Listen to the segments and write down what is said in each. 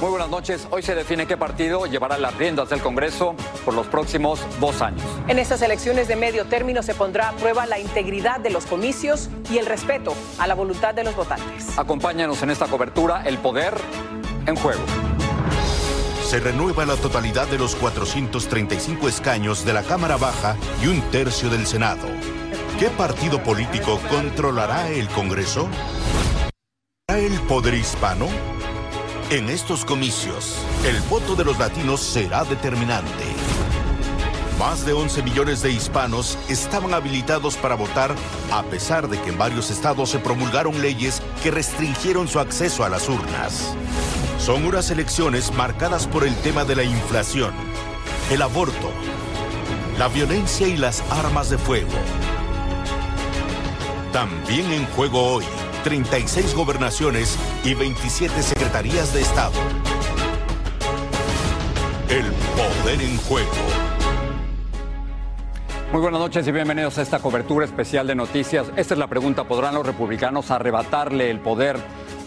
Muy buenas noches. Hoy se define qué partido llevará las riendas del Congreso por los próximos dos años. En estas elecciones de medio término se pondrá a prueba la integridad de los comicios y el respeto a la voluntad de los votantes. Acompáñanos en esta cobertura El Poder en Juego. Se renueva la totalidad de los 435 escaños de la Cámara Baja y un tercio del Senado. ¿Qué partido político controlará el Congreso? ¿El poder hispano? En estos comicios, el voto de los latinos será determinante. Más de 11 millones de hispanos estaban habilitados para votar a pesar de que en varios estados se promulgaron leyes que restringieron su acceso a las urnas. Son unas elecciones marcadas por el tema de la inflación, el aborto, la violencia y las armas de fuego. También en juego hoy 36 gobernaciones y 27 secretarías de Estado. El poder en juego. Muy buenas noches y bienvenidos a esta cobertura especial de noticias. Esta es la pregunta, ¿podrán los republicanos arrebatarle el poder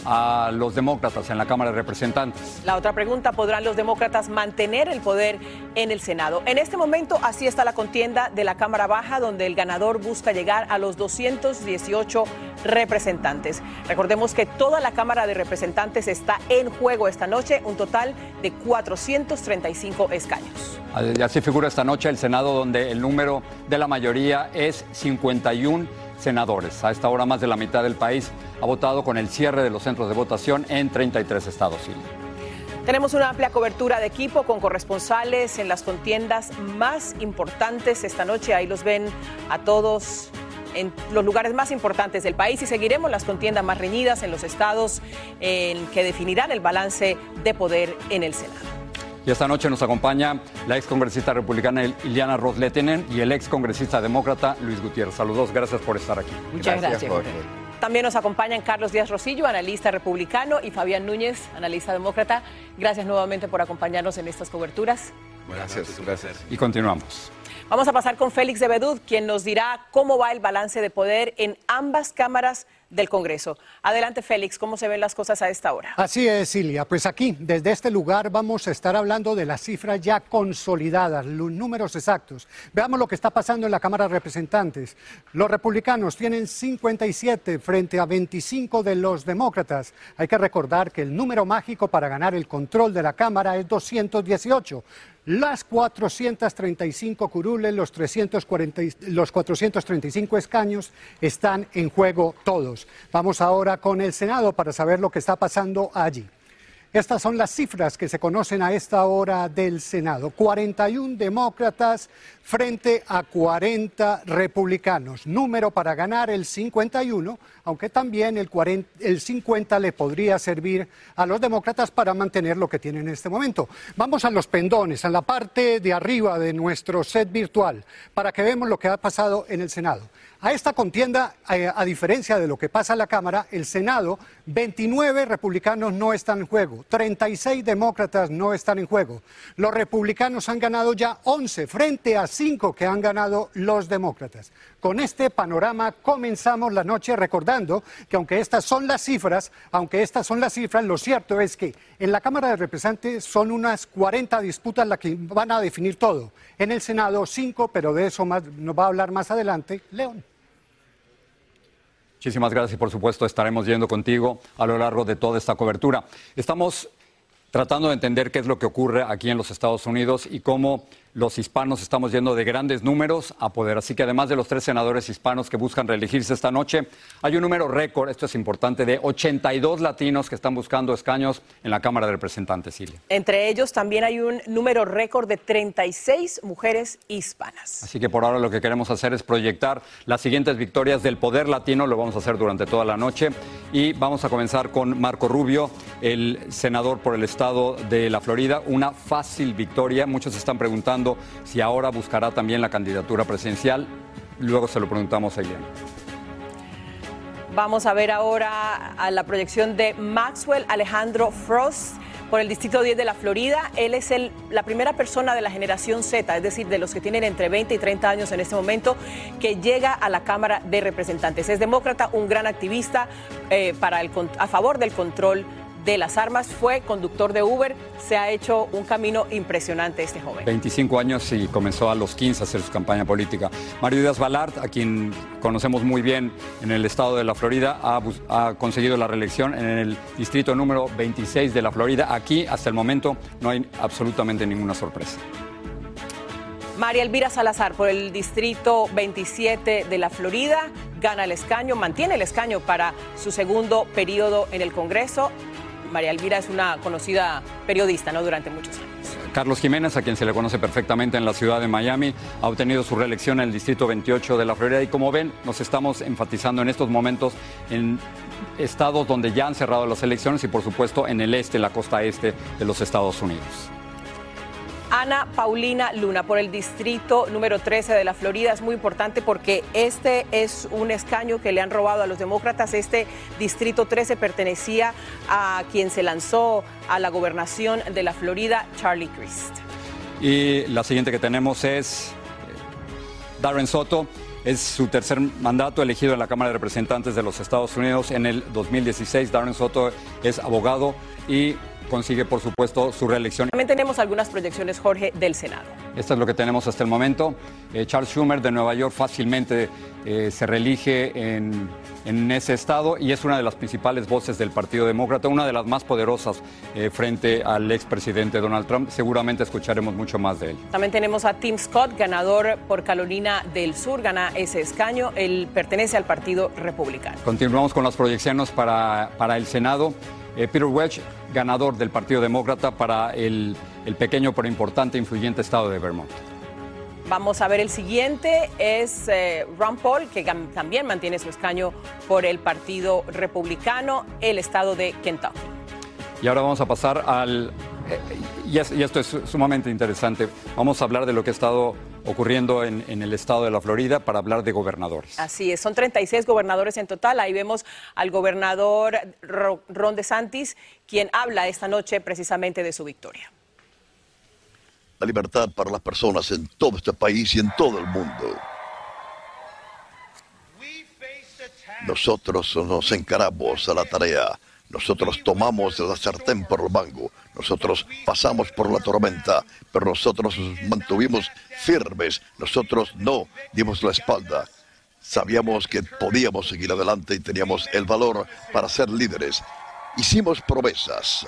a los demócratas en la Cámara de Representantes. La otra pregunta, ¿podrán los demócratas mantener el poder en el Senado? En este momento así está la contienda de la Cámara Baja, donde el ganador busca llegar a los 218 representantes. Recordemos que toda la Cámara de Representantes está en juego esta noche, un total de 435 escaños. Así figura esta noche el Senado, donde el número de la mayoría es 51 senadores. A esta hora más de la mitad del país ha votado con el cierre de los centros de votación en 33 estados. Tenemos una amplia cobertura de equipo con corresponsales en las contiendas más importantes esta noche. Ahí los ven a todos en los lugares más importantes del país y seguiremos las contiendas más reñidas en los estados en que definirán el balance de poder en el Senado. Y esta noche nos acompaña la ex congresista republicana Iliana Rosletinen y el ex congresista demócrata Luis Gutiérrez. Saludos, gracias por estar aquí. Muchas gracias. También nos acompañan Carlos Díaz Rosillo, analista republicano, y Fabián Núñez, analista demócrata. Gracias nuevamente por acompañarnos en estas coberturas. Gracias, gracias. Y continuamos. Vamos a pasar con Félix de Bedud, quien nos dirá cómo va el balance de poder en ambas cámaras del Congreso. Adelante, Félix, ¿cómo se ven las cosas a esta hora? Así es, Silvia. Pues aquí, desde este lugar, vamos a estar hablando de las cifras ya consolidadas, los números exactos. Veamos lo que está pasando en la Cámara de Representantes. Los republicanos tienen 57 frente a 25 de los demócratas. Hay que recordar que el número mágico para ganar el control de la Cámara es 218 las 435 curules, los, 340, los 435 escaños están en juego todos. Vamos ahora con el Senado para saber lo que está pasando allí. Estas son las cifras que se conocen a esta hora del Senado. 41 demócratas frente a 40 republicanos. Número para ganar el 51, aunque también el, 40, el 50 le podría servir a los demócratas para mantener lo que tienen en este momento. Vamos a los pendones, a la parte de arriba de nuestro set virtual, para que veamos lo que ha pasado en el Senado. A esta contienda, eh, a diferencia de lo que pasa en la Cámara, el Senado, 29 republicanos no están en juego, 36 demócratas no están en juego. Los republicanos han ganado ya 11 frente a 5 que han ganado los demócratas. Con este panorama comenzamos la noche recordando que aunque estas son las cifras, aunque estas son las cifras, lo cierto es que en la Cámara de Representantes son unas 40 disputas las que van a definir todo. En el Senado cinco, pero de eso más, nos va a hablar más adelante León. Muchísimas gracias y por supuesto estaremos yendo contigo a lo largo de toda esta cobertura. Estamos tratando de entender qué es lo que ocurre aquí en los Estados Unidos y cómo los hispanos estamos yendo de grandes números a poder. Así que además de los tres senadores hispanos que buscan reelegirse esta noche, hay un número récord, esto es importante, de 82 latinos que están buscando escaños en la Cámara de Representantes, Silvia. Entre ellos también hay un número récord de 36 mujeres hispanas. Así que por ahora lo que queremos hacer es proyectar las siguientes victorias del poder latino, lo vamos a hacer durante toda la noche. Y vamos a comenzar con Marco Rubio, el senador por el estado de la Florida. Una fácil victoria, muchos están preguntando si ahora buscará también la candidatura presidencial. Luego se lo preguntamos a Eliana. Vamos a ver ahora a la proyección de Maxwell Alejandro Frost por el Distrito 10 de la Florida. Él es el, la primera persona de la generación Z, es decir, de los que tienen entre 20 y 30 años en este momento, que llega a la Cámara de Representantes. Es demócrata, un gran activista eh, para el, a favor del control de las armas, fue conductor de Uber, se ha hecho un camino impresionante este joven. 25 años y comenzó a los 15 a hacer su campaña política. Mario Díaz Balart, a quien conocemos muy bien en el estado de la Florida, ha, conseguido la reelección en el distrito número 26 de la Florida. Aquí, hasta el momento, no hay absolutamente ninguna sorpresa. María Elvira Salazar por el distrito 27 de la Florida gana el escaño, mantiene el escaño para su segundo periodo en el Congreso. María Elvira es una conocida periodista ¿no? durante muchos años. Carlos Jiménez, a quien se le conoce perfectamente en la ciudad de Miami, ha obtenido su reelección en el Distrito 28 de la Florida y como ven, nos estamos enfatizando en estos momentos en estados donde ya han cerrado las elecciones y por supuesto en el este, la costa este de los Estados Unidos. Ana Paulina Luna por el distrito número 13 de la Florida. Es muy importante porque este es un escaño que le han robado a los demócratas. Este distrito 13 pertenecía a quien se lanzó a la gobernación de la Florida, Charlie Crist. Y la siguiente que tenemos es eh, Darren Soto. Es su tercer mandato elegido en la Cámara de Representantes de los Estados Unidos en el 2016. Darren Soto es abogado y consigue, por supuesto, su reelección. También tenemos algunas proyecciones, Jorge, del Senado. Esto es lo que tenemos hasta el momento. Eh, Charles Schumer de Nueva York fácilmente eh, se reelige en, en, ese estado y es una de las principales voces del Partido Demócrata, una de las más poderosas eh, frente al expresidente Donald Trump. Seguramente escucharemos mucho más de él. También tenemos a Tim Scott, ganador por Carolina del Sur, gana ese escaño. Él pertenece al Partido Republicano. Continuamos con las proyecciones para, para el Senado. Peter Welch, ganador del Partido Demócrata para el, pequeño pero importante e influyente estado de Vermont. Vamos a ver el siguiente, es eh, Ron Paul, que también mantiene su escaño por el Partido Republicano, el estado de Kentucky. Y ahora vamos a pasar al... Y, esto es sumamente interesante, vamos a hablar de lo que ha estado ocurriendo en, el estado de la Florida para hablar de gobernadores. Así es, son 36 gobernadores en total. Ahí vemos al gobernador Ron DeSantis, quien habla esta noche precisamente de su victoria. La libertad para las personas en todo este país y en todo el mundo. Nosotros nos encaramos a la tarea nosotros tomamos la sartén por el mango, nosotros pasamos por la tormenta, pero nosotros nos mantuvimos firmes, nosotros no dimos la espalda. Sabíamos que podíamos seguir adelante y teníamos el valor para ser líderes. Hicimos promesas.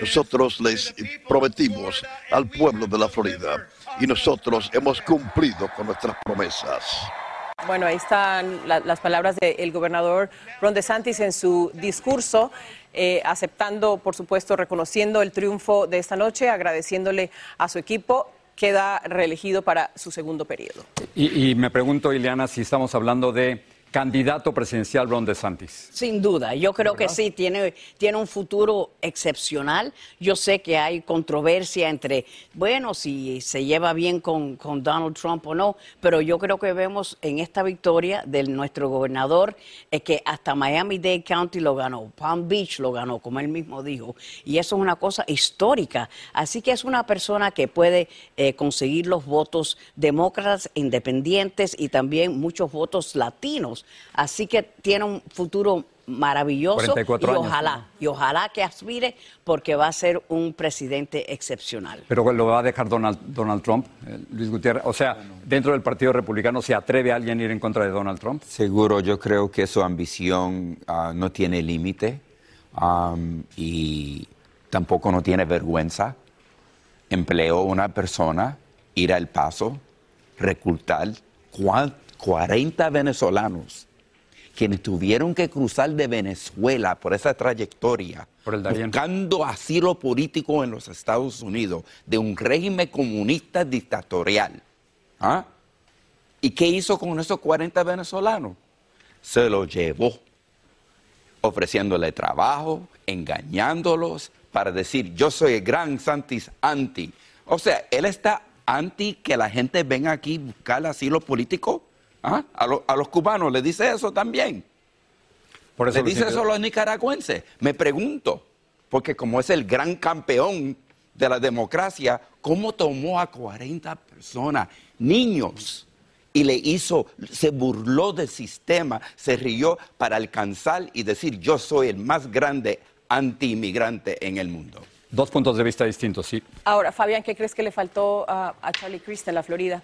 Nosotros les prometimos al pueblo de la Florida y nosotros hemos cumplido con nuestras promesas. Bueno, ahí están las palabras del gobernador Ron DeSantis en su discurso, eh, aceptando, por supuesto, reconociendo el triunfo de esta noche, agradeciéndole a su equipo. Queda reelegido para su segundo periodo. Y, y me pregunto, Ileana, si estamos hablando de candidato presidencial Ron DeSantis? Sin duda, yo creo que sí, tiene, tiene un futuro excepcional. Yo sé que hay controversia entre, bueno, si se lleva bien con, con Donald Trump o no, pero yo creo que vemos en esta victoria de nuestro gobernador es que hasta Miami-Dade County lo ganó, Palm Beach lo ganó, como él mismo dijo, y eso es una cosa histórica. Así que es una persona que puede eh, conseguir los votos demócratas, independientes y también muchos votos latinos. Así que tiene un futuro maravilloso y ojalá, y ojalá que aspire porque va a ser un presidente excepcional. Pero lo va a dejar Donald, Donald Trump, eh, Luis Gutiérrez. O sea, dentro del Partido Republicano, ¿se atreve alguien a ir en contra de Donald Trump? Seguro, yo creo que su ambición ah, no tiene límite y tampoco no tiene vergüenza. Empleó una persona, ir al paso, reclutar 40 venezolanos quienes tuvieron que cruzar de Venezuela por esa trayectoria, buscando asilo político en los Estados Unidos, de un régimen comunista dictatorial. ¿Ah? ¿Y qué hizo con esos 40 venezolanos? Se los llevó, ofreciéndole trabajo, engañándolos, para decir, yo soy el gran Santis anti. O sea, él está anti que la gente venga aquí a buscar asilo político. ¿Ah? A, los cubanos le dice eso también. Por le dice eso a los nicaragüenses. Me pregunto, porque como es el gran campeón de la democracia, ¿cómo tomó a 40 personas, niños, y le hizo, se burló del sistema, se rió para alcanzar y decir, yo soy el más grande anti-inmigrante en el mundo? Dos puntos de vista distintos, sí. Ahora, Fabián, ¿qué crees que le faltó a, Charlie Crist en la Florida?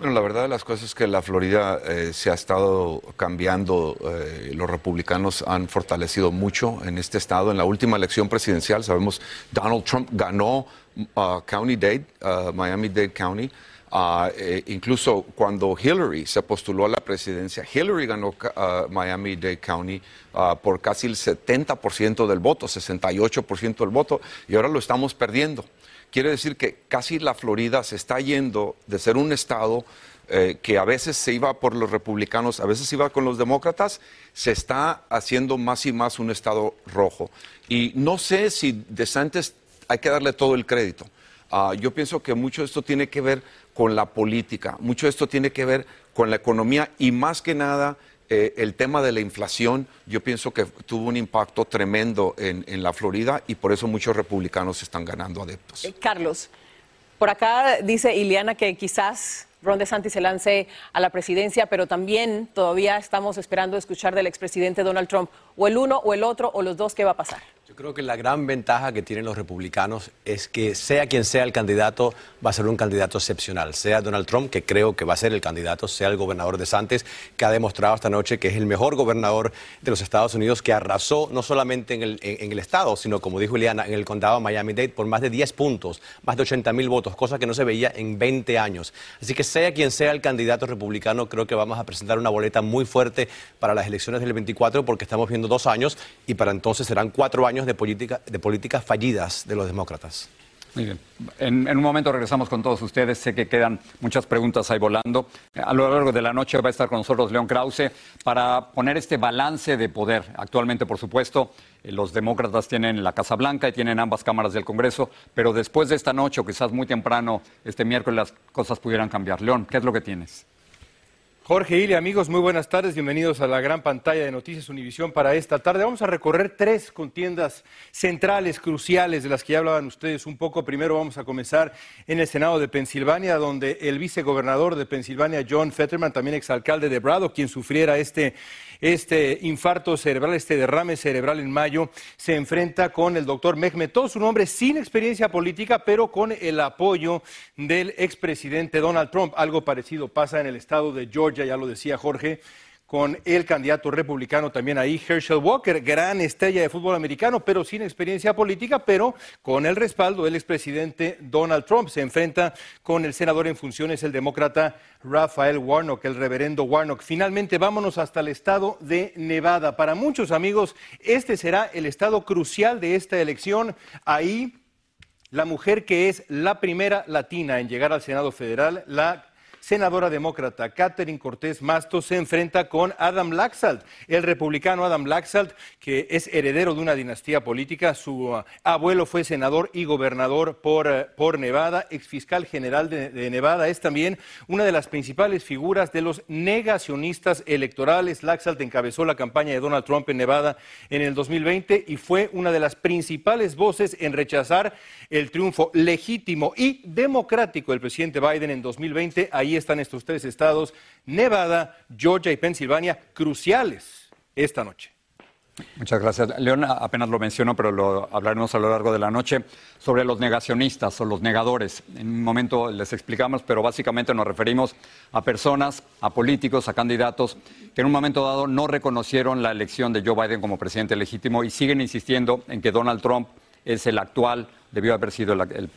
Bueno, la verdad de las cosas es que la Florida eh, se ha estado cambiando. Eh, los republicanos han fortalecido mucho en este estado. En la última elección presidencial, sabemos, Donald Trump ganó uh, County Dade, uh, Miami-Dade County. Uh, eh, incluso cuando Hillary se postuló a la presidencia, Hillary ganó Miami-Dade County por casi el 70% del voto, 68% del voto, y ahora lo estamos perdiendo. Quiere decir que casi la Florida se está yendo de ser un estado eh, que a veces se iba por los republicanos, a veces iba con los demócratas, se está haciendo más y más un estado rojo. Y no sé si DeSantis hay que darle todo el crédito. Ah, yo pienso que mucho de esto tiene que ver con la política, mucho de esto tiene que ver con la economía y más que nada eh, el tema de la inflación, yo pienso que tuvo un impacto tremendo en, la Florida y por eso muchos republicanos están ganando adeptos. Eh, Carlos, por acá dice Ileana que quizás Ron DeSantis se lance a la presidencia, pero también todavía estamos esperando escuchar del expresidente Donald Trump o el uno o el otro o los dos, ¿qué va a pasar? Yo creo que la gran ventaja que tienen los republicanos es que sea quien sea el candidato, va a ser un candidato excepcional. Sea Donald Trump, que creo que va a ser el candidato, sea el gobernador de Santos, que ha demostrado esta noche que es el mejor gobernador de los Estados Unidos, que arrasó no solamente en el, estado, sino como dijo Ileana, en el condado Miami-Dade por más de 10 puntos, más de 80 mil votos, cosa que no se veía en 20 años. Así que sea quien sea el candidato republicano, creo que vamos a presentar una boleta muy fuerte para las elecciones del 24 porque estamos viendo dos años y para entonces serán cuatro años de, de políticas fallidas de los demócratas. Muy bien. En, un momento regresamos con todos ustedes. Sé que quedan muchas preguntas ahí volando. A lo largo de la noche va a estar con nosotros León Krause para poner este balance de poder. Actualmente, por supuesto, eh, los demócratas tienen la Casa Blanca y tienen ambas cámaras del Congreso, pero después de esta noche o quizás muy temprano, este miércoles, las cosas pudieran cambiar. León, ¿qué es lo que tienes? Jorge Ili, amigos, muy buenas tardes. Bienvenidos a la gran pantalla de Noticias Univisión para esta tarde. Vamos a recorrer tres contiendas centrales, cruciales, de las que ya hablaban ustedes un poco. Primero vamos a comenzar en el Senado de Pensilvania, donde el vicegobernador de Pensilvania, John Fetterman, también exalcalde de Brado, quien sufriera este este infarto cerebral, este derrame cerebral en mayo, se enfrenta con el doctor Mehmet todo su nombre sin experiencia política, pero con el apoyo del expresidente Donald Trump. Algo parecido pasa en el estado de Georgia, ya lo decía Jorge con el candidato republicano también ahí, Herschel Walker, gran estrella de fútbol americano, pero sin experiencia política, pero con el respaldo del expresidente Donald Trump. Se enfrenta con el senador en funciones, el demócrata Rafael Warnock, el reverendo Warnock. Finalmente, vámonos hasta el estado de Nevada. Para muchos amigos, este será el estado crucial de esta elección. Ahí, la mujer que es la primera latina en llegar al Senado Federal, la senadora demócrata Catherine Cortés Masto se enfrenta con Adam Laxalt, el republicano Adam Laxalt, que es heredero de una dinastía política. Su uh, abuelo fue senador y gobernador por, uh, por Nevada, exfiscal general de, de Nevada. Es también una de las principales figuras de los negacionistas electorales. Laxalt encabezó la campaña de Donald Trump en Nevada en el 2020 y fue una de las principales voces en rechazar el triunfo legítimo y democrático del presidente Biden en 2020. Ahí están estos tres estados, Nevada, Georgia y Pensilvania, cruciales esta noche. Muchas gracias. León apenas lo mencionó, pero lo hablaremos a lo largo de la noche sobre los negacionistas o los negadores. En un momento les explicamos, pero básicamente nos referimos a personas, a políticos, a candidatos que en un momento dado no reconocieron la elección de Joe Biden como presidente legítimo y siguen insistiendo en que Donald Trump es el actual, debió haber sido el, el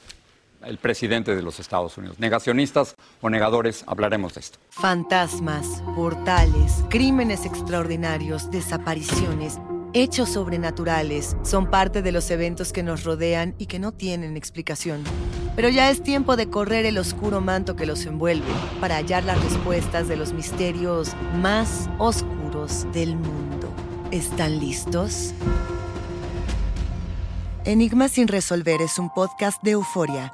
el presidente de los Estados Unidos. Negacionistas o negadores, hablaremos de esto. Fantasmas, portales, crímenes extraordinarios, desapariciones, hechos sobrenaturales son parte de los eventos que nos rodean y que no tienen explicación. Pero ya es tiempo de correr el oscuro manto que los envuelve para hallar las respuestas de los misterios más oscuros del mundo. ¿Están listos? Enigma sin resolver es un podcast de euforia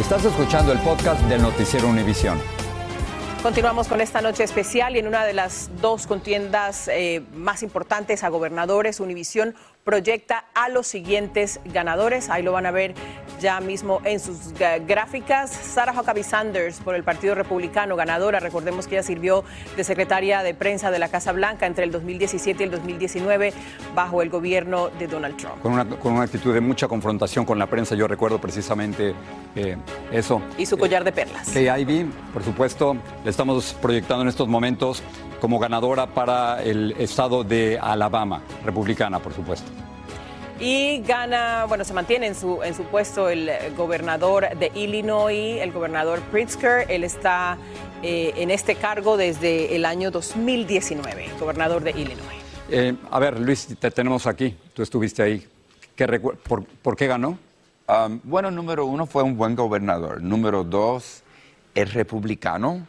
Estás escuchando el podcast del Noticiero Univisión. Continuamos con esta noche especial y en una de las dos contiendas eh, más importantes a gobernadores, Univisión proyecta a los siguientes ganadores. Ahí lo van a ver ya mismo en sus gráficas. Sarah Huckabee Sanders por el Partido Republicano, ganadora. Recordemos que ella sirvió de secretaria de prensa de la Casa Blanca entre el 2017 y el 2019 bajo el gobierno de Donald Trump. Con una, con una actitud de mucha confrontación con la prensa, yo recuerdo precisamente eh, eso. Y su collar de perlas. Kay Ivey, por supuesto, le estamos proyectando en estos momentos como ganadora para el estado de Alabama, republicana, por supuesto. Y gana, bueno, se mantiene en su, en su puesto el gobernador de Illinois, el gobernador Pritzker. Él está eh, en este cargo desde el año 2019, gobernador de Illinois. Eh, a ver, Luis, te tenemos aquí. Tú estuviste ahí. ¿Qué por, por, qué ganó? Um, bueno, número uno, fue un buen gobernador. Número dos, es republicano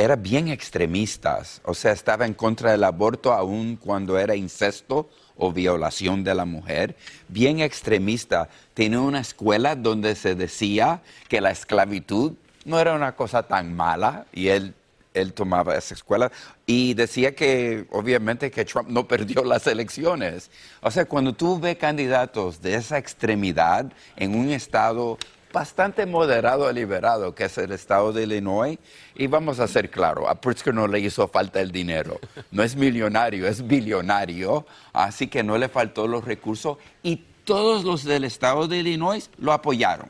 era bien extremistas, o sea, estaba en contra del aborto aún cuando era incesto o violación de la mujer, bien extremista. Tenía una escuela donde se decía que la esclavitud no era una cosa tan mala y él, él tomaba esa escuela y decía que obviamente que Trump no perdió las elecciones. O sea, cuando tú ves candidatos de esa extremidad en un estado bastante moderado y liberado, que es el estado de Illinois. Y vamos a ser claros, a Pritzker no le hizo falta el dinero. No es millonario, es billonario, así que no le faltó los recursos y todos los del estado de Illinois lo apoyaron.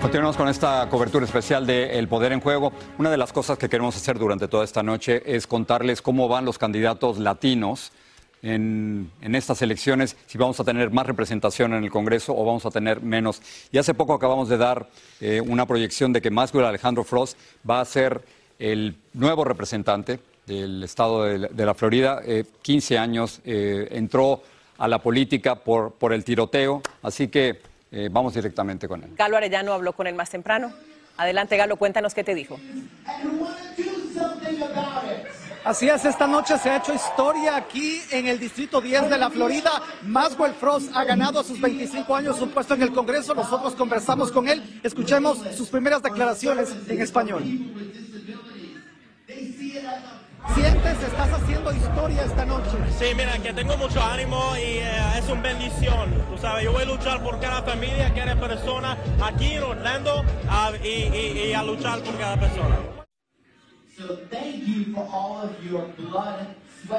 Continuamos con esta cobertura especial de El Poder en Juego. Una de las cosas que queremos hacer durante toda esta noche es contarles cómo van los candidatos latinos en, estas elecciones, si vamos a tener más representación en el Congreso o vamos a tener menos. Y hace poco acabamos de dar eh, una proyección de que Maxwell Alejandro Frost va a ser el nuevo representante del estado de, la Florida. 15 eh, años, eh, entró a la política por, por el tiroteo, así que vamos directamente con él. Galo Arellano habló con él más temprano. Adelante, Galo, cuéntanos qué te dijo. Así es, esta noche se ha hecho historia aquí en el Distrito 10 de la Florida. Maxwell Frost ha ganado a sus 25 años un puesto en el Congreso. Nosotros conversamos con él. Escuchemos sus primeras declaraciones en español. ¿Sientes, estás haciendo historia esta noche? Sí, mira, que tengo mucho ánimo y eh, es una bendición. Tú sabes, yo voy a luchar por cada familia, cada persona aquí en Orlando uh, y, y a luchar por cada persona.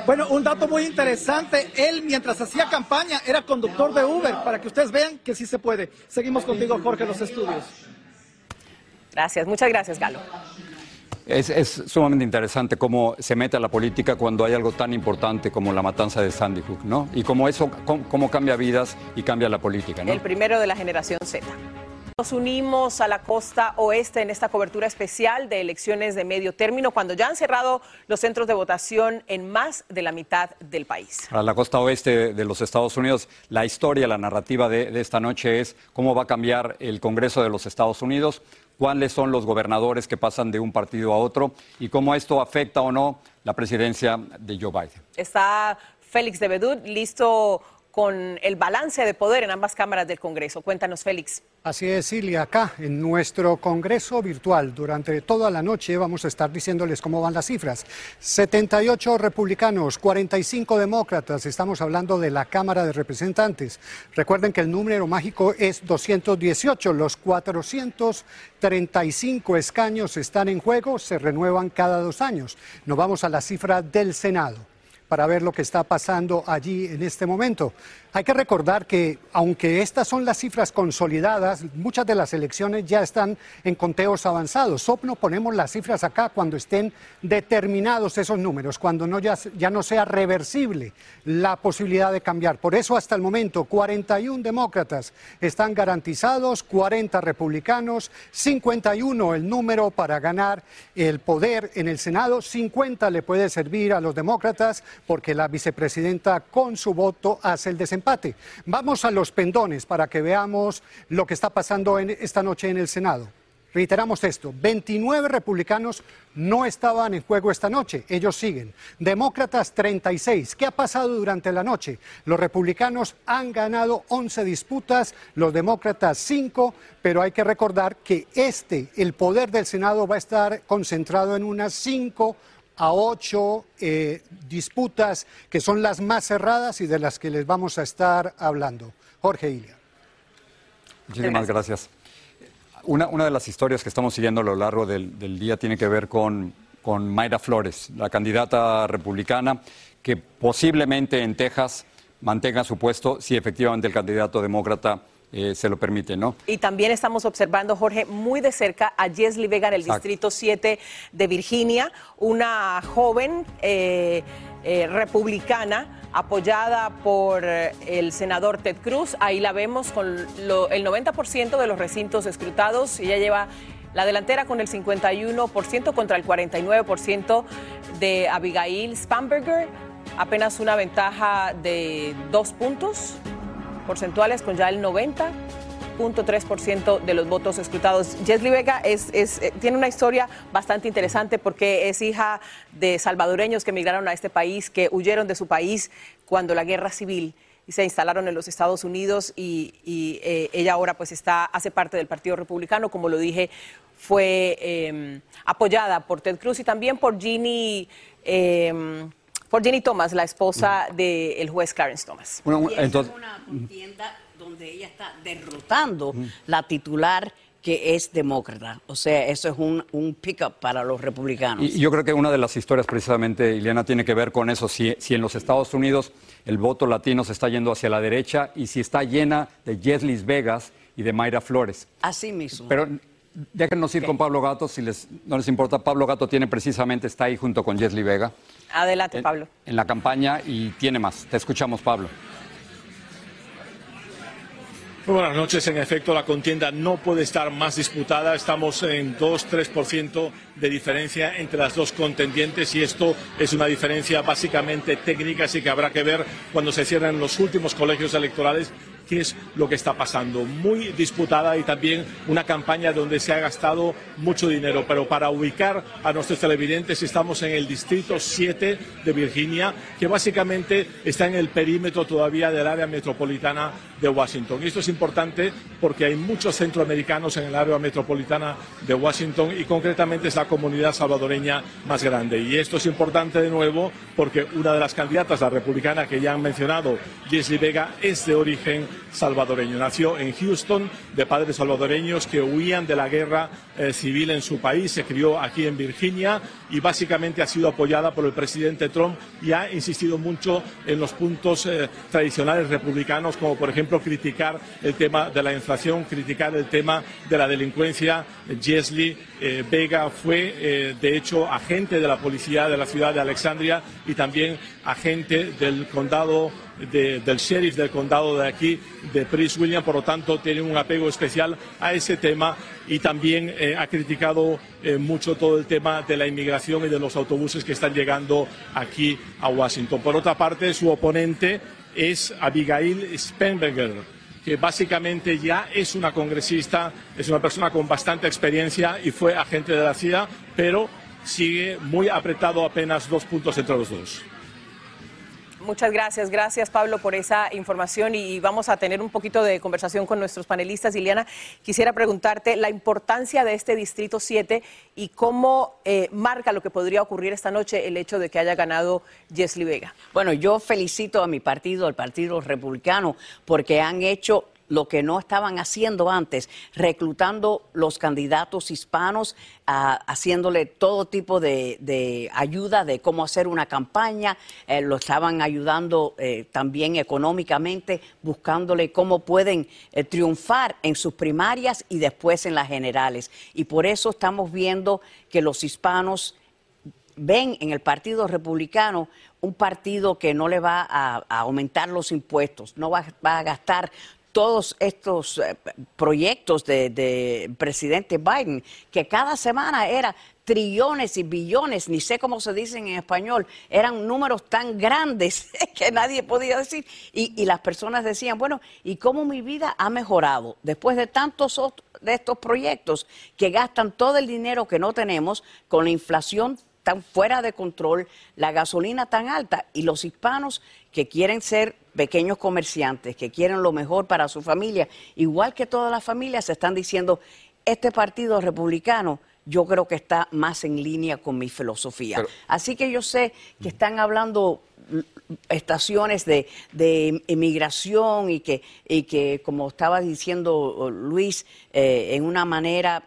Bueno, un dato muy interesante, él mientras hacía campaña era conductor de Uber, para que ustedes vean que sí se puede. Seguimos contigo, Jorge, en los estudios. Gracias, muchas gracias, Galo. Es, es, sumamente interesante cómo se mete a la política cuando hay algo tan importante como la matanza de Sandy Hook, ¿no? Y cómo eso, cómo, cómo cambia vidas y cambia la política, ¿no? El primero de la generación Z. Nos unimos a la costa oeste en esta cobertura especial de elecciones de medio término cuando ya han cerrado los centros de votación en más de la mitad del país. Para la costa oeste de los Estados Unidos, la historia, la narrativa de, de esta noche es cómo va a cambiar el Congreso de los Estados Unidos, cuáles son los gobernadores que pasan de un partido a otro y cómo esto afecta o no la presidencia de Joe Biden. Está Félix de Bedut listo con el balance de poder en ambas cámaras del Congreso. Cuéntanos, Félix. Así es, Silvia, acá en nuestro Congreso virtual durante toda la noche vamos a estar diciéndoles cómo van las cifras. 78 republicanos, 45 demócratas, estamos hablando de la Cámara de Representantes. Recuerden que el número mágico es 218, los 435 escaños están en juego, se renuevan cada dos años. Nos vamos a la cifra del Senado para ver lo que está pasando allí en este momento. Hay que recordar que, aunque estas son las cifras consolidadas, muchas de las elecciones ya están en conteos avanzados. Sopno ponemos las cifras acá cuando estén determinados esos números, cuando no ya, ya no sea reversible la posibilidad de cambiar. Por eso, hasta el momento, 41 demócratas están garantizados, 40 republicanos, 51 el número para ganar el poder en el Senado, 50 le puede servir a los demócratas porque la vicepresidenta con su voto hace el desempeño empate. Vamos a los pendones para que veamos lo que está pasando esta noche en el Senado. Reiteramos esto, 29 republicanos no estaban en juego esta noche, ellos siguen. Demócratas 36. ¿Qué ha pasado durante la noche? Los republicanos han ganado 11 disputas, los demócratas 5, pero hay que recordar que este, el poder del Senado va a estar concentrado en unas 5 a ocho eh, disputas que son las más cerradas y de las que les vamos a estar hablando. Jorge Ilia. Muchísimas gracias. Una, una, de las historias que estamos siguiendo a lo largo del, del día tiene que ver con, con Mayra Flores, la candidata republicana que posiblemente en Texas mantenga su puesto si efectivamente el candidato demócrata eh, se lo permite, ¿no? Y también estamos observando, Jorge, muy de cerca a Jesly Vega en el Exacto. Distrito 7 de Virginia, una joven eh, eh, republicana apoyada por el senador Ted Cruz. Ahí la vemos con lo- el 90% de los recintos escrutados. Ella lleva la delantera con el 51% contra el 49% de Abigail Spamberger. Apenas una ventaja de dos puntos porcentuales con ya el 90.3% de los votos escrutados. Jesly Vega es, eh, tiene una historia bastante interesante porque es hija de salvadoreños que emigraron a este país, que huyeron de su país cuando la guerra civil y se instalaron en los Estados Unidos y, eh, ella ahora pues está, hace parte del Partido Republicano, como lo dije, fue eh, apoyada por Ted Cruz y también por Ginny, eh, por Ginny Thomas, la esposa del juez Clarence Thomas. Bueno, entonces- es una contienda donde ella está derrotando la titular que es demócrata. O sea, eso es un, un pick-up para los republicanos. Y yo creo que una de las historias precisamente, Ileana, tiene que ver con eso, si, si en los Estados Unidos el voto latino se está yendo hacia la derecha y si está llena de Jeslis Vegas y de Mayra Flores. Así mismo. Pero déjenos ir con Pablo Gato, si les, no les importa. Pablo Gato tiene precisamente, está ahí junto con Jesly Vega Adelante, Pablo. en la campaña y tiene más. Te escuchamos, Pablo. Muy buenas noches. En efecto, la contienda no puede estar más disputada. Estamos en 2-3% de diferencia entre las dos contendientes y esto es una diferencia básicamente técnica, así que habrá que ver cuando se cierren los últimos colegios electorales qué es lo que está pasando. Muy disputada y también una campaña donde se ha gastado mucho dinero. Pero para ubicar a nuestros televidentes, estamos en el distrito 7 de Virginia, que básicamente está en el perímetro todavía del área metropolitana de Washington. Y esto es importante porque hay muchos centroamericanos en el área metropolitana de Washington y concretamente es la comunidad salvadoreña más grande. Y esto es importante de nuevo porque una de las candidatas, la republicana que ya han mencionado, Jesly Vega, es de origen salvadoreño. Nació en Houston de padres salvadoreños que huían de la guerra eh, civil en su país, se crió aquí en Virginia y básicamente ha sido apoyada por el presidente Trump y ha insistido mucho en los puntos eh, tradicionales republicanos, como por ejemplo criticar el tema de la inflación, criticar el tema de la delincuencia. Jesli eh, Vega fue, de hecho, agente de la policía de la ciudad de Alexandria y también agente del condado del sheriff del condado de aquí, de Prince William, por lo tanto tiene un apego especial a ese tema y también eh, ha criticado eh, mucho todo el tema de la inmigración y de los autobuses que están llegando aquí a Washington. Por otra parte, su oponente es Abigail Spenberger que básicamente ya es una congresista, es una persona con bastante experiencia y fue agente de la CIA, pero sigue muy apretado apenas dos puntos entre los dos. Muchas gracias, gracias Pablo por esa información y vamos a tener un poquito de conversación con nuestros panelistas. Liliana, quisiera preguntarte la importancia de este Distrito 7 y cómo eh, marca lo que podría ocurrir esta noche el hecho de que haya ganado Jesly Vega. Bueno, yo felicito a mi partido, al Partido Republicano, porque han hecho lo que no estaban haciendo antes, reclutando los candidatos hispanos, haciéndole todo tipo de, ayuda de cómo hacer una campaña, eh, lo estaban ayudando eh, también económicamente, buscándole cómo pueden eh, triunfar en sus primarias y después en las generales. Y por eso estamos viendo que los hispanos ven en el Partido Republicano un partido que no le va a, aumentar los impuestos, no va, a gastar todos estos eh, proyectos de, presidente Biden, que cada semana era trillones y billones, ni sé cómo se dicen en español, eran números tan grandes que nadie podía decir. Y, las personas decían, bueno, ¿y cómo mi vida ha mejorado después de tantos de estos proyectos que gastan todo el dinero que no tenemos con la inflación tan fuera de control, la gasolina tan alta y los hispanos que quieren ser pequeños comerciantes, que quieren lo mejor para su familia, igual que todas las familias, se están diciendo, este partido republicano yo creo que está más en línea con mi filosofía. Así que yo sé que están hablando estaciones de, de inmigración y que, y que, como estaba diciendo Luis, eh, en una manera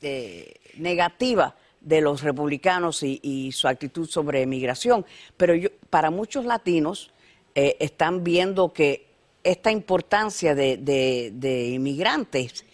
eh, negativa de los republicanos y, su actitud sobre migración. Pero yo, para muchos latinos eh, están viendo que esta importancia de, de inmigrantes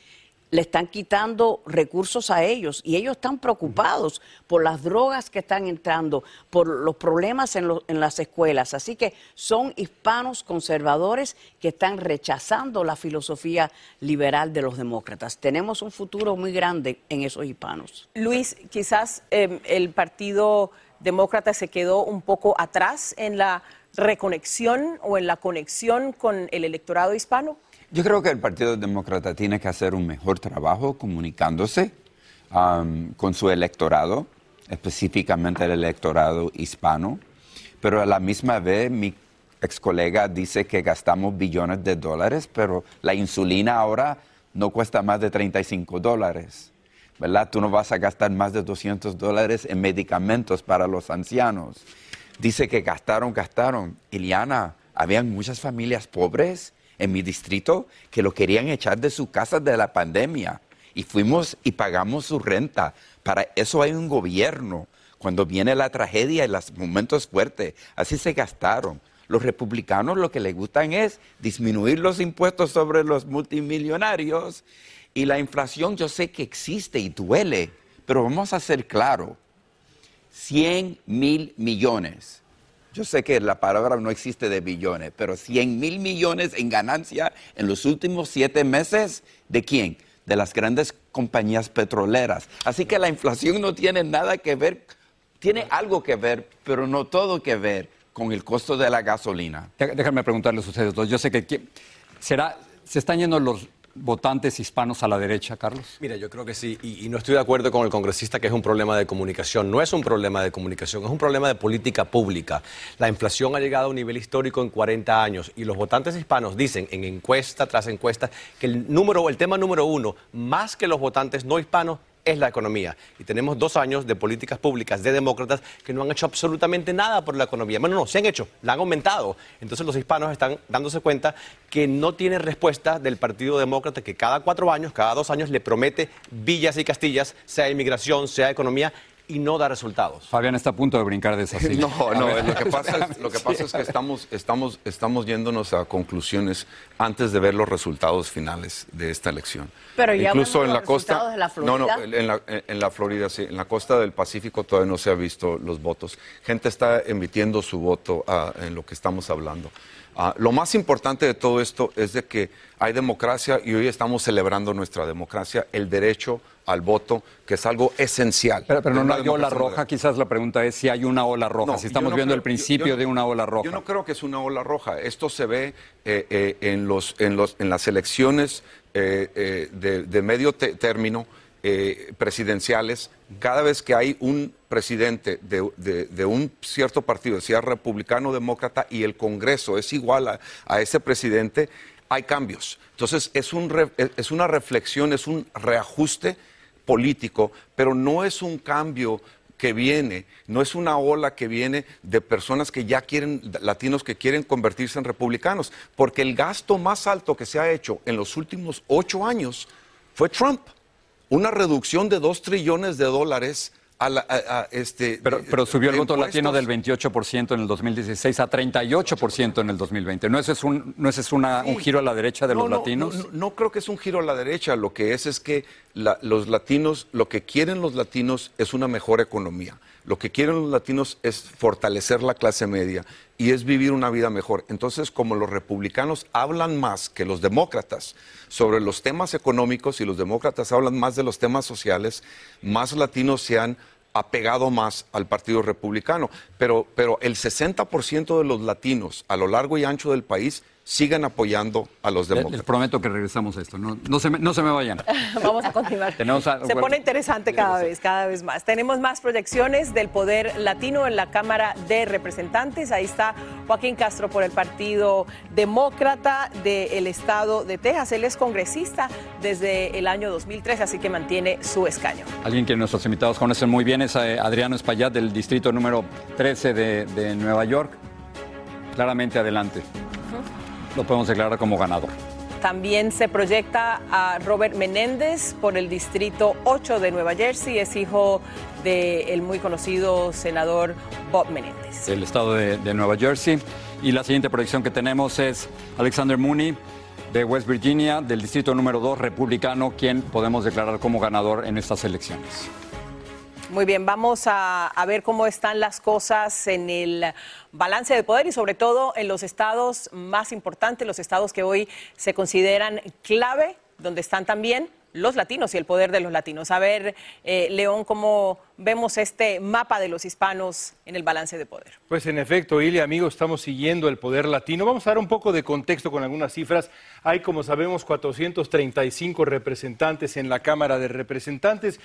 le están quitando recursos a ellos y ellos están preocupados por las drogas que están entrando, por los problemas en, las escuelas. Así que son hispanos conservadores que están rechazando la filosofía liberal de los demócratas. Tenemos un futuro muy grande en esos hispanos. Luis, quizás em, el Partido Demócrata se quedó un poco atrás en la reconexión o en la conexión con el electorado hispano. Yo creo que el Partido Demócrata tiene que hacer un mejor trabajo comunicándose con su electorado, específicamente el electorado hispano, pero a la misma vez mi ex colega dice que gastamos billones de dólares, pero la insulina ahora no cuesta más de 35 dólares. ¿verdad? Tú no vas a gastar más de 200 dólares en medicamentos para los ancianos. Dice que gastaron, gastaron. Iliana, habían muchas familias pobres en mi distrito que lo querían echar de su casa de la pandemia. Y fuimos y pagamos su renta. Para eso hay un gobierno. Cuando viene la tragedia y los momentos fuertes, así se gastaron. Los republicanos lo que les gustan es disminuir los impuestos sobre los multimillonarios y la inflación yo sé que existe y duele, pero vamos a ser claros, 100 mil millones yo sé que la palabra no existe de billones, pero 100 mil millones en ganancia en los últimos siete meses, ¿de quién? De las grandes compañías petroleras. Así que la inflación no tiene nada que ver, tiene algo que ver, pero no todo que ver con el costo de la gasolina. Déjenme preguntarles a ustedes dos. Yo sé que será, se están yendo los votantes hispanos a la derecha, Carlos? Mira, yo creo que sí, y, no estoy de acuerdo con el congresista que es un problema de comunicación. No es un problema de comunicación, es un problema de política pública. La inflación ha llegado a un nivel histórico en 40 años y los votantes hispanos dicen en encuesta tras encuesta que el número, el tema número uno, más que los votantes no hispanos, es la economía. Y tenemos dos años de políticas públicas de demócratas que no han hecho absolutamente nada por la economía. Bueno, no, se han hecho, la han aumentado. Entonces los hispanos están dándose cuenta que no tiene respuesta del Partido Demócrata que cada cuatro años, cada dos años le promete villas y castillas, sea inmigración, sea economía, y no da resultados. Fabián está a punto de brincar de esa silla. No, no, lo que pasa es, lo que, pasa es que estamos, estamos, estamos yéndonos a conclusiones antes de ver los resultados finales de esta elección. Pero ya Incluso en la los costa. resultados de la no, no, Florida. en la, en la Florida sí. En la costa del Pacífico todavía no se ha visto los votos. Gente está emitiendo su voto ah, en lo que estamos hablando. Ah, lo más importante de todo esto es de que hay democracia y hoy estamos celebrando nuestra democracia, el derecho al voto, que es algo esencial. Pero, pero no, una hay ola roja, quizás la pregunta es si hay una ola roja, No, si estamos no viendo creo- el principio yo- yo de no- una ola roja. Yo no creo que es una ola roja. Esto se ve eh, eh, en, los, en, los, en las elecciones eh, de, de medio término eh, presidenciales. Cada vez que hay un presidente de, de- un cierto partido, sea republicano o demócrata, y el Congreso es igual a, a ese presidente, hay cambios. Entonces, es, un re- es una reflexión, es un reajuste político, pero no es un cambio que viene, no es una ola que viene de personas que ya quieren, latinos que quieren convertirse en republicanos, porque el gasto más alto que se ha hecho en los últimos ocho años fue Trump, una reducción de dos trillones de dólares a, la- a- a, este. Pero, pero subió el voto latino del 28% en el 2016 a 38% en el 2020. ¿No ese es un, no ese es una- un giro a la derecha de No, los no, latinos? No, no, no creo que es un giro a la derecha. Lo que es es que los latinos, lo que quieren los latinos es una mejor economía. Lo que quieren los latinos es fortalecer la clase media y es vivir una vida mejor. Entonces, como los republicanos hablan más que los demócratas sobre los temas económicos y los demócratas hablan más de los temas sociales, más latinos se han apegado más al Partido Republicano. Pero, pero el 60% de los latinos a lo largo y ancho del país siguen apoyando a los Les, les demócratas. prometo que regresamos a esto. No, no, se, me, no se me vayan. Vamos a continuar. Tenemos a- Se bueno, pone interesante cada vez, cada vez más. Tenemos más proyecciones del poder latino en la Cámara de Representantes. Ahí está Joaquín Castro por el Partido Demócrata del Estado de Texas. Él es congresista desde el año 2003, así que mantiene su escaño. Alguien que nuestros invitados conocen muy bien es eh, Adriano Espaillat del distrito número 13 de, de Nueva York. Claramente adelante. Lo podemos declarar como ganador. También se proyecta a Robert Menéndez por el distrito 8 de Nueva Jersey. Es hijo del muy conocido senador Bob Menéndez. del estado de, de Nueva Jersey. Y la siguiente proyección que tenemos es Alexander Mooney de West Virginia, del distrito número 2, republicano, quien podemos declarar como ganador en estas elecciones. Muy bien, vamos a, ver cómo están las cosas en el balance de poder y sobre todo en los estados más importantes, los estados que hoy se consideran clave, donde están también los latinos y el poder de los latinos. A ver, eh, León, cómo vemos este mapa de los hispanos en el balance de poder. Pues en efecto, Ili, amigos, estamos siguiendo el poder latino. Vamos a dar un poco de contexto con algunas cifras. Hay, como sabemos, 435 representantes en la Cámara de Representantes.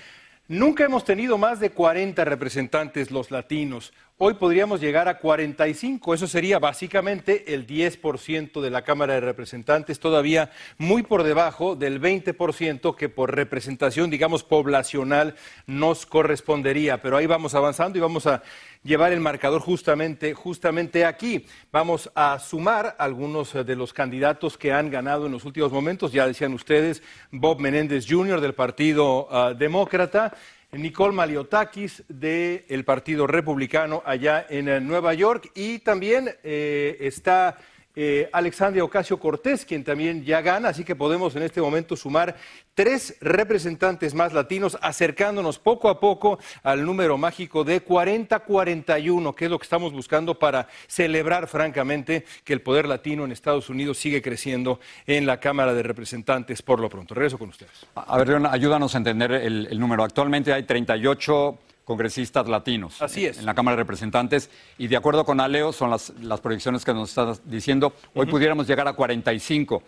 Nunca hemos tenido más de 40 representantes los latinos. Hoy podríamos llegar a 45. Eso sería básicamente el 10% de la Cámara de Representantes, todavía muy por debajo del 20% que por representación, digamos, poblacional nos correspondería. Pero ahí vamos avanzando y vamos a llevar el marcador justamente, justamente aquí. Vamos a sumar algunos eh, de los candidatos que han ganado en los últimos momentos. Ya decían ustedes, Bob Menéndez Jr. del Partido ah, Demócrata. Nicole Maliotakis del Partido Republicano allá en eh, Nueva York. Y también eh, está eh, Alexandria Ocasio Cortés, quien también ya gana, así que podemos en este momento sumar tres representantes más latinos, acercándonos poco a poco al número mágico de 40-41, que es lo que estamos buscando para celebrar francamente que el poder latino en Estados Unidos sigue creciendo en la Cámara de Representantes por lo pronto. Regreso con ustedes. A ver, León, ayúdanos a entender el número. Actualmente hay 38 congresistas latinos Así es. en la Cámara de Representantes y de acuerdo con Aleo, son las, las proyecciones que nos estás diciendo, hoy pudiéramos llegar a 45.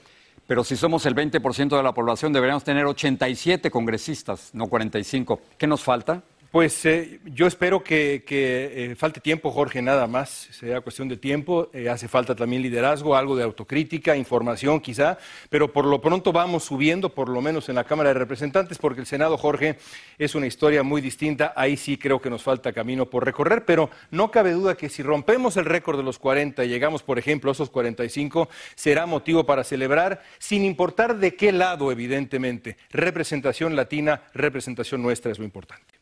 Pero si somos el 20% de la población, deberíamos tener 87 congresistas, no 45. ¿Qué nos falta? Pues eh, yo espero que, eh, falte tiempo, Jorge, nada más. Sea cuestión de tiempo. Eh, hace falta también liderazgo, algo de autocrítica, información quizá, pero por lo pronto vamos subiendo, por lo menos en la Cámara de Representantes, porque el Senado, Jorge, es una historia muy distinta. Ahí sí creo que nos falta camino por recorrer, pero no cabe duda que si rompemos el récord de los 40 y llegamos, por ejemplo, a esos 45, será motivo para celebrar, sin importar de qué lado, evidentemente. Representación latina, representación nuestra es lo importante.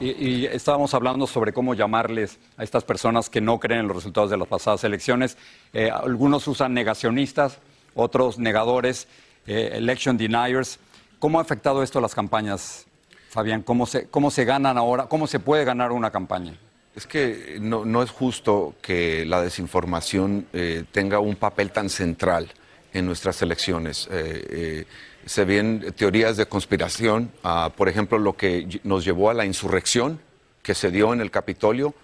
Y, y, estábamos hablando sobre cómo llamarles a estas personas que no creen en los resultados de las pasadas elecciones. Eh, algunos usan negacionistas, otros negadores, eh, election deniers. ¿Cómo ha afectado esto a las campañas, Fabián? ¿Cómo se, ¿Cómo se ganan ahora? ¿Cómo se puede ganar una campaña? Es que no, es justo que la desinformación eh, tenga un papel tan central en nuestras elecciones. Se ven teorías de conspiración, por ejemplo, lo que nos llevó a la insurrección que se dio en el Capitolio.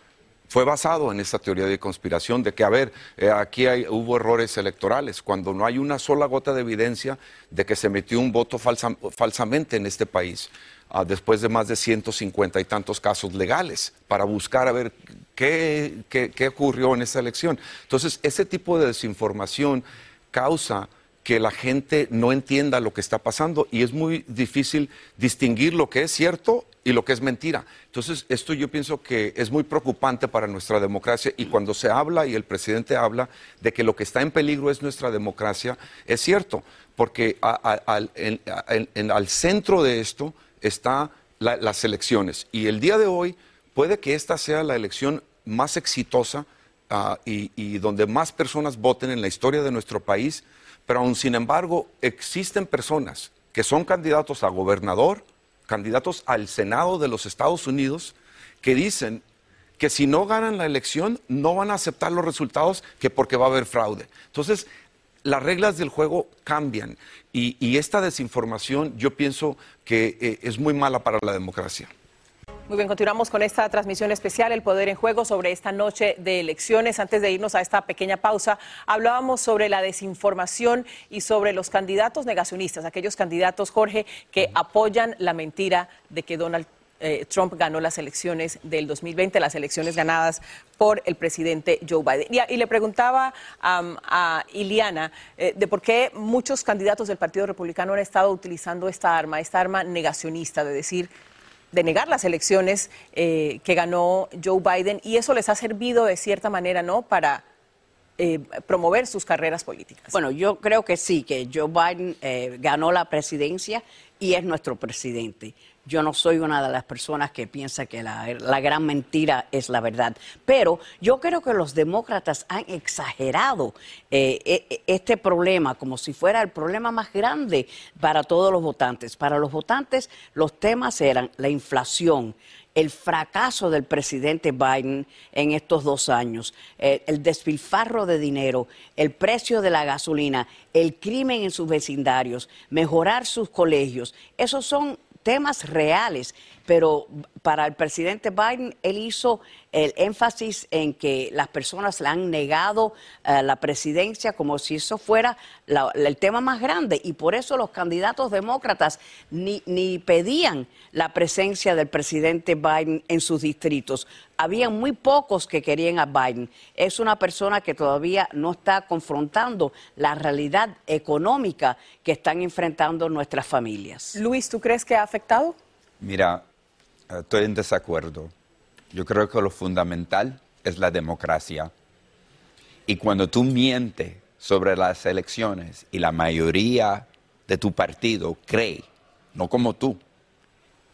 Fue basado en esta teoría de conspiración de que, a ver, eh, aquí hay, hubo errores electorales, cuando no hay una sola gota de evidencia de que se metió un voto falsa, falsamente en este país, uh, después de más de 150 y tantos casos legales, para buscar a ver qué, qué, qué ocurrió en esa elección. Entonces, ese tipo de desinformación causa que la gente no entienda lo que está pasando y es muy difícil distinguir lo que es cierto y lo que es mentira. Entonces, esto yo pienso que es muy preocupante para nuestra democracia y cuando se habla y el presidente habla de que lo que está en peligro es nuestra democracia, es cierto, porque al, en, centro de esto está la, las elecciones y el día de hoy puede que esta sea la elección más exitosa y, y donde más personas voten en la historia de nuestro país pero aún sin embargo existen personas que son candidatos a gobernador, candidatos al Senado de los Estados Unidos, que dicen que si no ganan la elección no van a aceptar los resultados que porque va a haber fraude. Entonces, las reglas del juego cambian y, esta desinformación yo pienso que eh, es muy mala para la democracia. Muy bien, continuamos con esta transmisión especial, El Poder en Juego, sobre esta noche de elecciones. Antes de irnos a esta pequeña pausa, hablábamos sobre la desinformación y sobre los candidatos negacionistas, aquellos candidatos, Jorge, que apoyan la mentira de que Donald eh, Trump ganó las elecciones del 2020, las elecciones ganadas por el presidente Joe Biden. Y, y le preguntaba a Iliana eh, de por qué muchos candidatos del Partido Republicano han estado utilizando esta arma, esta arma negacionista, de decir de negar las elecciones eh, que ganó Joe Biden y eso les ha servido de cierta manera, ¿no? Para eh, promover sus carreras políticas. Bueno, yo creo que sí, que Joe Biden eh, ganó la presidencia y es nuestro presidente. Yo no soy una de las personas que piensa que la, gran mentira es la verdad, pero yo creo que los demócratas han exagerado eh, este problema como si fuera el problema más grande para todos los votantes. Para los votantes los temas eran la inflación, el fracaso del presidente Biden en estos dos años, el, el, despilfarro de dinero, el precio de la gasolina, el crimen en sus vecindarios, mejorar sus colegios. Esos son temas reales, pero para el presidente Biden, él hizo el énfasis en que las personas le han negado uh, la presidencia como si eso fuera la, el tema más grande y por eso los candidatos demócratas ni, ni pedían la presencia del presidente Biden en sus distritos. Había muy pocos que querían a Biden. Es una persona que todavía no está confrontando la realidad económica que están enfrentando nuestras familias. Luis, ¿tú crees que ha afectado? Mira, Estoy en desacuerdo. Yo creo que lo fundamental es la democracia. Y cuando tú mientes sobre las elecciones y la mayoría de tu partido cree, no como tú,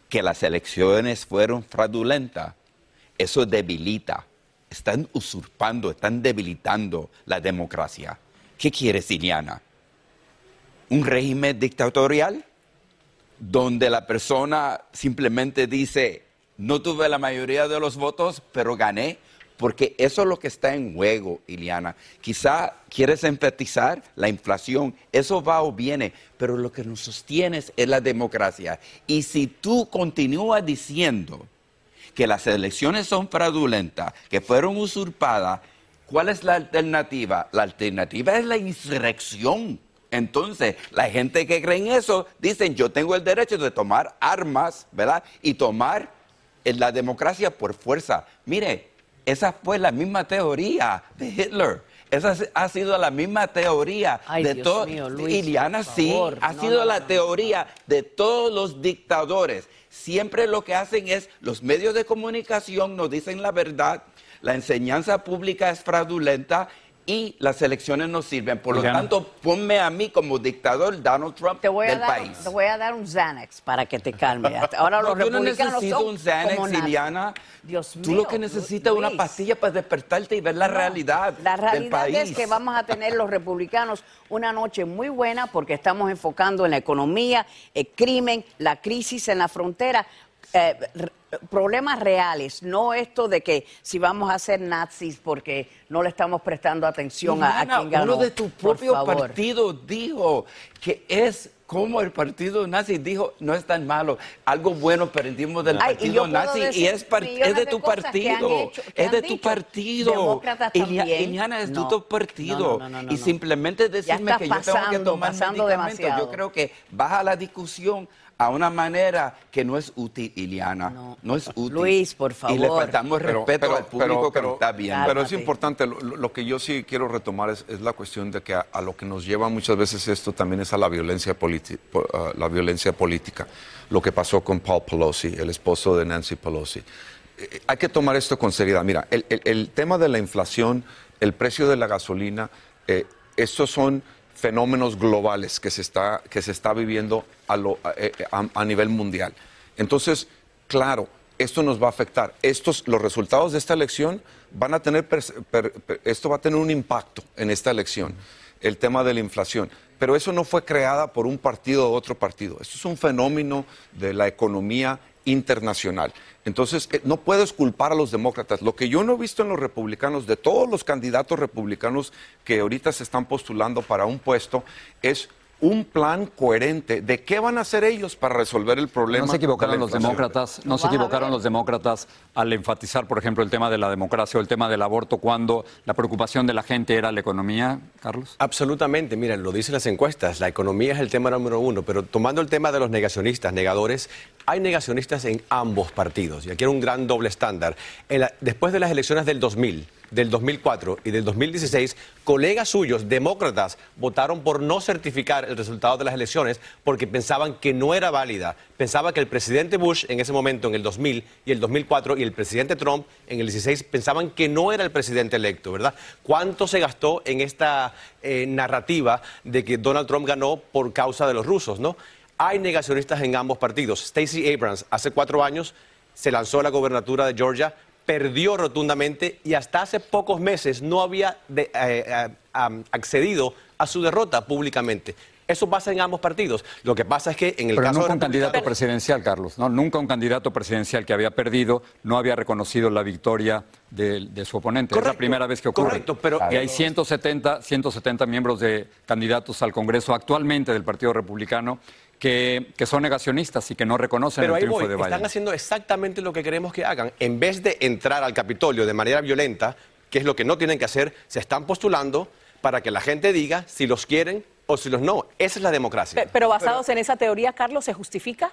que las elecciones fueron fraudulentas, eso debilita. Están usurpando, están debilitando la democracia. ¿Qué quieres, Iliana? ¿Un régimen dictatorial? Donde la persona simplemente dice, no tuve la mayoría de los votos, pero gané porque eso es lo que está en juego, Iliana. Quizá quieres empatizar la inflación, eso va o viene, pero lo que nos sostiene es la democracia. Y si tú continúas diciendo que las elecciones son fraudulentas, que fueron usurpadas, ¿cuál es la alternativa? La alternativa es la insurrección. Entonces, la gente que cree en eso dicen, yo tengo el derecho de tomar armas, ¿verdad? Y tomar la democracia por fuerza. Mire, esa fue la misma teoría de Hitler. Esa ha sido la misma teoría de todos. Iliana, sí, ha sido la teoría de todos los dictadores. Siempre lo que hacen es, los medios de comunicación nos dicen la verdad, la enseñanza pública es fraudulenta y las elecciones no sirven. Por lo tanto, ponme a mí como dictador Donald Trump te voy del a dar, país. Te voy a dar un Xanax para que te calme. Ahora los yo no republicanos necesito son un Xanax. Iliana. Dios Tú mío, lo que necesitas es una pastilla para despertarte y ver la No, realidad La del realidad país. es que vamos a tener los republicanos una noche muy buena porque estamos enfocando en la economía, el crimen, la crisis en la frontera. eh, problemas reales, no esto de que si vamos a ser nazis porque no le estamos prestando atención a, quien ganó. Uno de tu Por propio favor. partido dijo que es como el partido nazi dijo, no es tan malo, algo bueno aprendimos del Ay, partido nazi y es, es de tu partido, hecho- es de tu partido. Iliana, es No. de tu partido. No, no, y simplemente decirme que yo tengo que tomar medicamentos, demasiado. yo creo que baja la discusión a una manera que no es útil, Iliana. No, es útil. Luis, por Y le favor. faltamos Pero- respeto pero- al público pero- que nos está viendo. Pero es importante, lo, lo que yo sí quiero retomar es, es la cuestión de que a, a lo que nos lleva muchas veces esto también es a la violencia, a la violencia política. Lo que pasó con Paul Pelosi, el esposo de Nancy Pelosi. Eh, hay que tomar esto con seriedad. Mira, el, el- el tema de la inflación, el precio de la gasolina, eh, estos son fenómenos globales que se está, que se está viviendo a, lo- a- eh, a- a nivel mundial. Entonces, claro, esto nos va a afectar. Estos, los resultados de esta elección van a tener, per- esto va a tener un impacto en esta elección, el tema de la inflación. Pero eso no fue creada por un partido o otro partido. Esto es un fenómeno de la economía internacional. Entonces, eh, no puedes culpar a los demócratas. Lo que yo no he visto en los republicanos, de todos los candidatos republicanos que ahorita se están postulando para un puesto, es un plan coherente de qué van a hacer ellos para resolver el problema. No se de equivocaron la los demócratas, no se equivocaron los demócratas al enfatizar, por ejemplo, el tema de la democracia o el tema del aborto cuando la preocupación de la gente era la economía, Carlos. Absolutamente, miren, lo dicen las encuestas, la economía es el tema número uno, pero tomando el tema de los negacionistas, negadores, hay negacionistas en ambos partidos, y aquí era un gran doble estándar. En la- después de las elecciones del 2000, del 2004 y del 2016, colegas suyos, demócratas, votaron por no certificar el resultado de las elecciones porque pensaban que no era válida. Pensaba que el presidente Bush en ese momento, en el 2000 y el 2004, y el presidente Trump en el 16, pensaban que no era el presidente electo, ¿verdad? ¿Cuánto se gastó en esta eh, narrativa de que Donald Trump ganó por causa de los rusos, ¿no? Hay negacionistas en ambos partidos. Stacey Abrams, hace cuatro años, se lanzó a la gobernatura de Georgia, perdió rotundamente y hasta hace pocos meses no había de- eh, eh, accedido a su derrota públicamente. Eso pasa en ambos partidos. Lo que pasa es que en el Pero caso nunca de un candidato presidencial, Carlos. ¿no? Nunca un candidato presidencial que había perdido no había reconocido la victoria de, de su oponente. es la Correcto, primera vez que ocurre. correcto, pero- y hay 170, 170 miembros de candidatos al Congreso actualmente del Partido Republicano que, que son negacionistas y que no reconocen Pero el ahí triunfo voy, de Biden. están haciendo exactamente lo que queremos que hagan. En vez de entrar al Capitolio de manera violenta, que es lo que no tienen que hacer, se están postulando para que la gente diga si los quieren o si los no. Esa es la democracia. Pe- Pero basados en esa teoría, Carlos, ¿se justifica?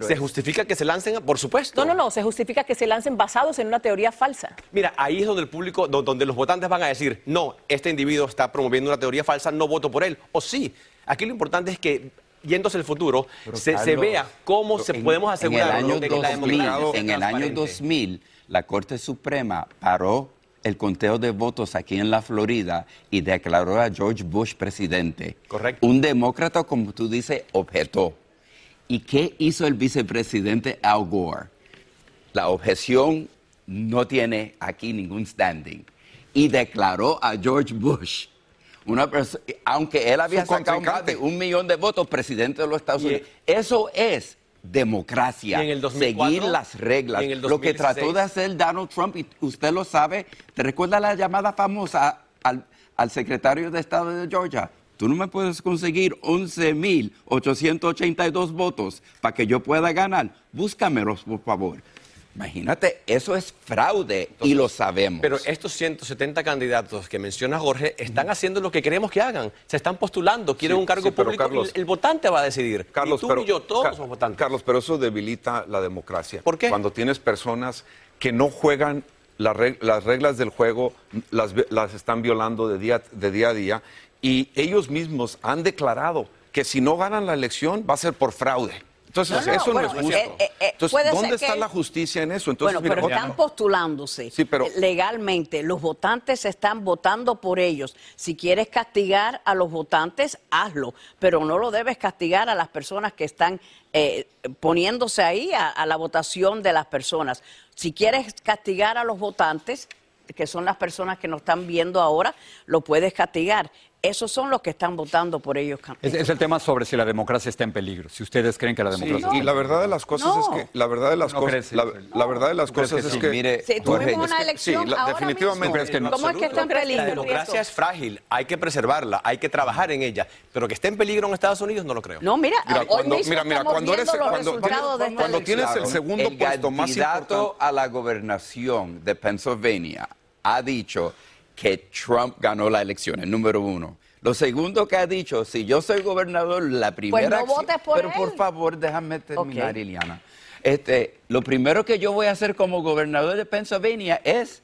¿Se justifica que se lancen? Por supuesto. No, no, no, se justifica que se lancen basados en una teoría falsa. Mira, ahí es donde el público, do- donde los votantes van a decir, no, este individuo está promoviendo una teoría falsa, no voto por él. O sí, aquí lo importante es que yéndose el futuro, Pero, se, vea cómo se en- podemos asegurar en el año de que la 2000, democracia sea en el año transparente. 2000 la Corte Suprema paró el conteo de votos aquí en la Florida y declaró a George Bush presidente. Correcto. Un demócrata, como tú dices, objetó. ¿Y qué hizo el vicepresidente Al Gore? La objeción no tiene aquí ningún standing. Y declaró a George Bush, una aunque él había Su sacado más de un millón de votos, presidente de los Estados Y- Unidos. Eso es democracia. En el 2004, seguir las reglas. en el Lo que 2016. trató de hacer Donald Trump, y usted lo sabe, ¿te recuerda la llamada famosa al, al secretario de Estado de Georgia? Tú no me puedes conseguir 11.882 votos para que yo pueda ganar. Búscamelos, por favor. Imagínate, eso es fraude y lo sabemos. Pero estos 170 candidatos que menciona Jorge están haciendo lo que queremos que hagan. Se están postulando, quieren Sí, un cargo sí, público Carlos- el, el votante va a decidir. Carlos, y tú pero, y yo, todos somos votantes. Carlos, pero eso debilita la democracia. ¿Por qué? Cuando tienes personas que no juegan la reg- las reglas del juego, las, las están violando de día, de día a día, y ellos mismos han declarado que si no ganan la elección va a ser por fraude. Entonces, No, no, eso bueno, no es justo. eh, eh, Entonces, ¿dónde está la justicia en eso? Entonces, bueno, mira, pero otra- están postulándose Sí, pero- legalmente. Los votantes están votando por ellos. Si quieres castigar a los votantes, hazlo, pero no lo debes castigar a las personas que están eh, poniéndose ahí a, a la votación de las personas. Si quieres castigar a los votantes, que son las personas que nos están viendo ahora, lo puedes castigar. Esos son los que están votando por ellos. Es, es el tema sobre si la democracia está en peligro. Si ustedes creen que la Sí, democracia. y la verdad de las cosas No. es que la verdad de las ¿No cosas crees, la, la verdad de las ¿Tú crees cosas es que Mire, Sí, tuvimos una elección sí, la- ahora definitivamente mismo. ¿Crees que no? ¿Cómo es que está en La peligro? democracia es frágil, hay que preservarla, hay que trabajar en ella, pero que esté en peligro en Estados Unidos no lo creo. No, mira, Mira, hoy cuando- mismo mira, mira, cuando eres- cuando- esta cuando tienes el segundo el puesto más candidato importante. a la gobernación de Pennsylvania ha dicho que Trump ganó la elección, el número uno. Lo segundo que ha dicho, si yo soy gobernador, la primera Pues no acción- votes por pero él. por favor, déjame terminar, Ok. Iliana. Este, lo primero que yo voy a hacer como gobernador de Pennsylvania es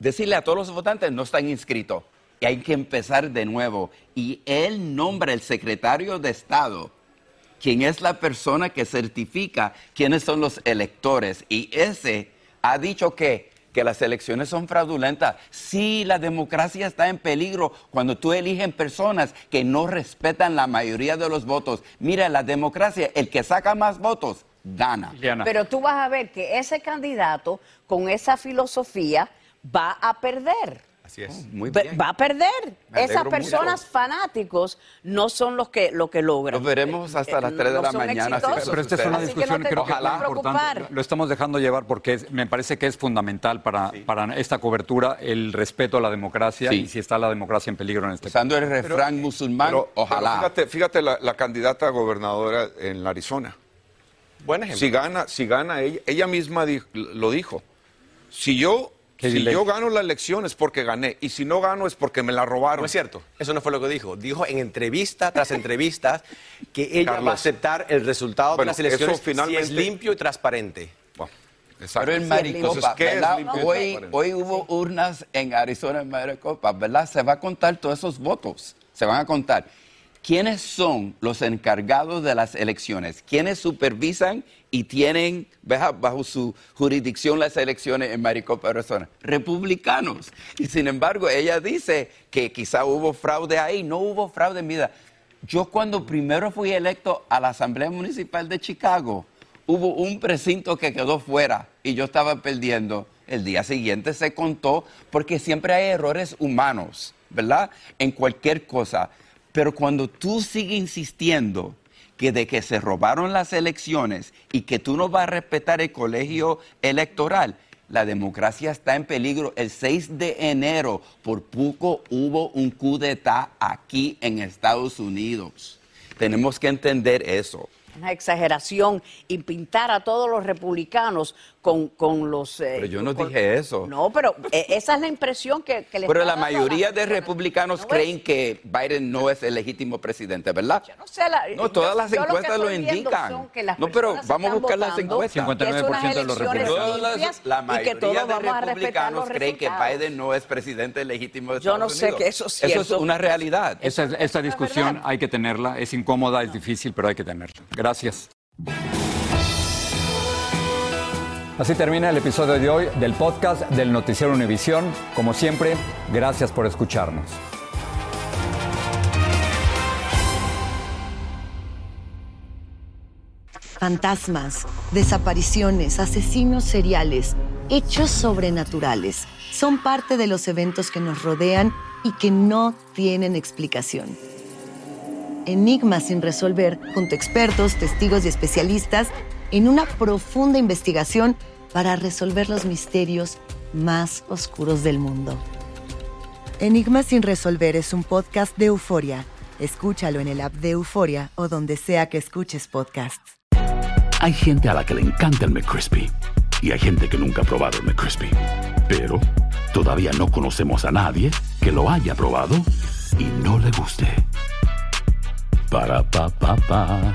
decirle a todos los votantes no están inscritos y hay que empezar de nuevo. Y él nombra el secretario de Estado, quien es la persona que certifica quiénes son los electores. Y ese ha dicho que, que las elecciones son fraudulentas. Sí, la democracia está en peligro cuando tú eligen personas que no respetan la mayoría de los votos. Mira, la democracia, el que saca más votos, gana. Liliana. Pero tú vas a ver que ese candidato con esa filosofía va a perder. Así es. Muy Va- bien. Va a perder. Me Esas personas mucho. fanáticos no son los que lo que logran. Nos veremos hasta las Eh, 3 de no la mañana. si Pero esta es una Así que discusión no te creo que que importante. Lo estamos dejando llevar porque es- me parece que es fundamental para, para esta cobertura el respeto a la democracia Sí. y si está la democracia en peligro en este país. Usando el refrán musulmán, Pero- pero ojalá. fíjate, fíjate la, la candidata a gobernadora en Arizona. Buen ejemplo. Si gana, si gana ella, ella misma di- lo dijo. Si yo, ¿Qué si yo gano la elección es porque gané y si no gano es porque me la robaron. No es cierto, eso no fue lo que dijo. Dijo en entrevista tras entrevista que ella va a Carlos. aceptar el resultado Bueno, de las elecciones finalmente- si es limpio y transparente. Bueno, exacto. Pero en Sí. Maricopa, Entonces, ¿qué es ¿verdad? limpio y Hoy, hoy hubo urnas en Arizona, en Maricopa, ¿verdad? Se va a contar todos esos votos, se van a contar. ¿Quiénes son los encargados de las elecciones? ¿Quiénes supervisan y tienen bajo, su jurisdicción las elecciones en Maricopa, Arizona? Republicanos. Y sin embargo, ella dice que quizá hubo fraude ahí. No hubo fraude, mira. Yo cuando primero fui electo a la Asamblea Municipal de Chicago, hubo un precinto que quedó fuera y yo estaba perdiendo. El día siguiente se contó porque siempre hay errores humanos, ¿verdad? En cualquier cosa. Pero cuando tú sigues insistiendo que de que se robaron las elecciones y que tú no vas a respetar el colegio electoral, la democracia está en peligro. El 6 de enero, por poco hubo un coup d'etat aquí en Estados Unidos. Tenemos que entender eso. Una exageración y pintar a todos los republicanos con, con los... eh, Pero yo no con- dije eso. No, pero eh, esa es la impresión que, que le Pero la mayoría la- de republicanos creen que Biden no es el legítimo presidente, ¿verdad? No, sé, la- No, todas yo- las yo lo encuestas lo viendo indican. son que las No, pero vamos a buscar las encuestas. que es unas 59% de los Todas las- la y que mayoría todos de republicanos creen que. Biden no es presidente legítimo de Yo no Estados sé Unidos. que eso es Eso cierto. es una realidad. Esta, esta discusión hay que tenerla, es incómoda, es difícil, pero hay que tenerla. Gracias. Así termina el episodio de hoy del podcast del Noticiero Univisión. Como siempre, gracias por escucharnos. Fantasmas, desapariciones, asesinos seriales, hechos sobrenaturales son parte de los eventos que nos rodean y que no tienen explicación. Enigmas sin resolver, junto a expertos, testigos y especialistas, en una profunda investigación para resolver los misterios más oscuros del mundo. Enigmas sin resolver es un podcast de euforia. Escúchalo en el app de Euforia o donde sea que escuches podcasts. Hay gente a la que le encanta el McCrispy y hay gente que nunca ha probado el McCrispy. Pero todavía no conocemos a nadie que lo haya probado y no le guste. Para pa pa pa.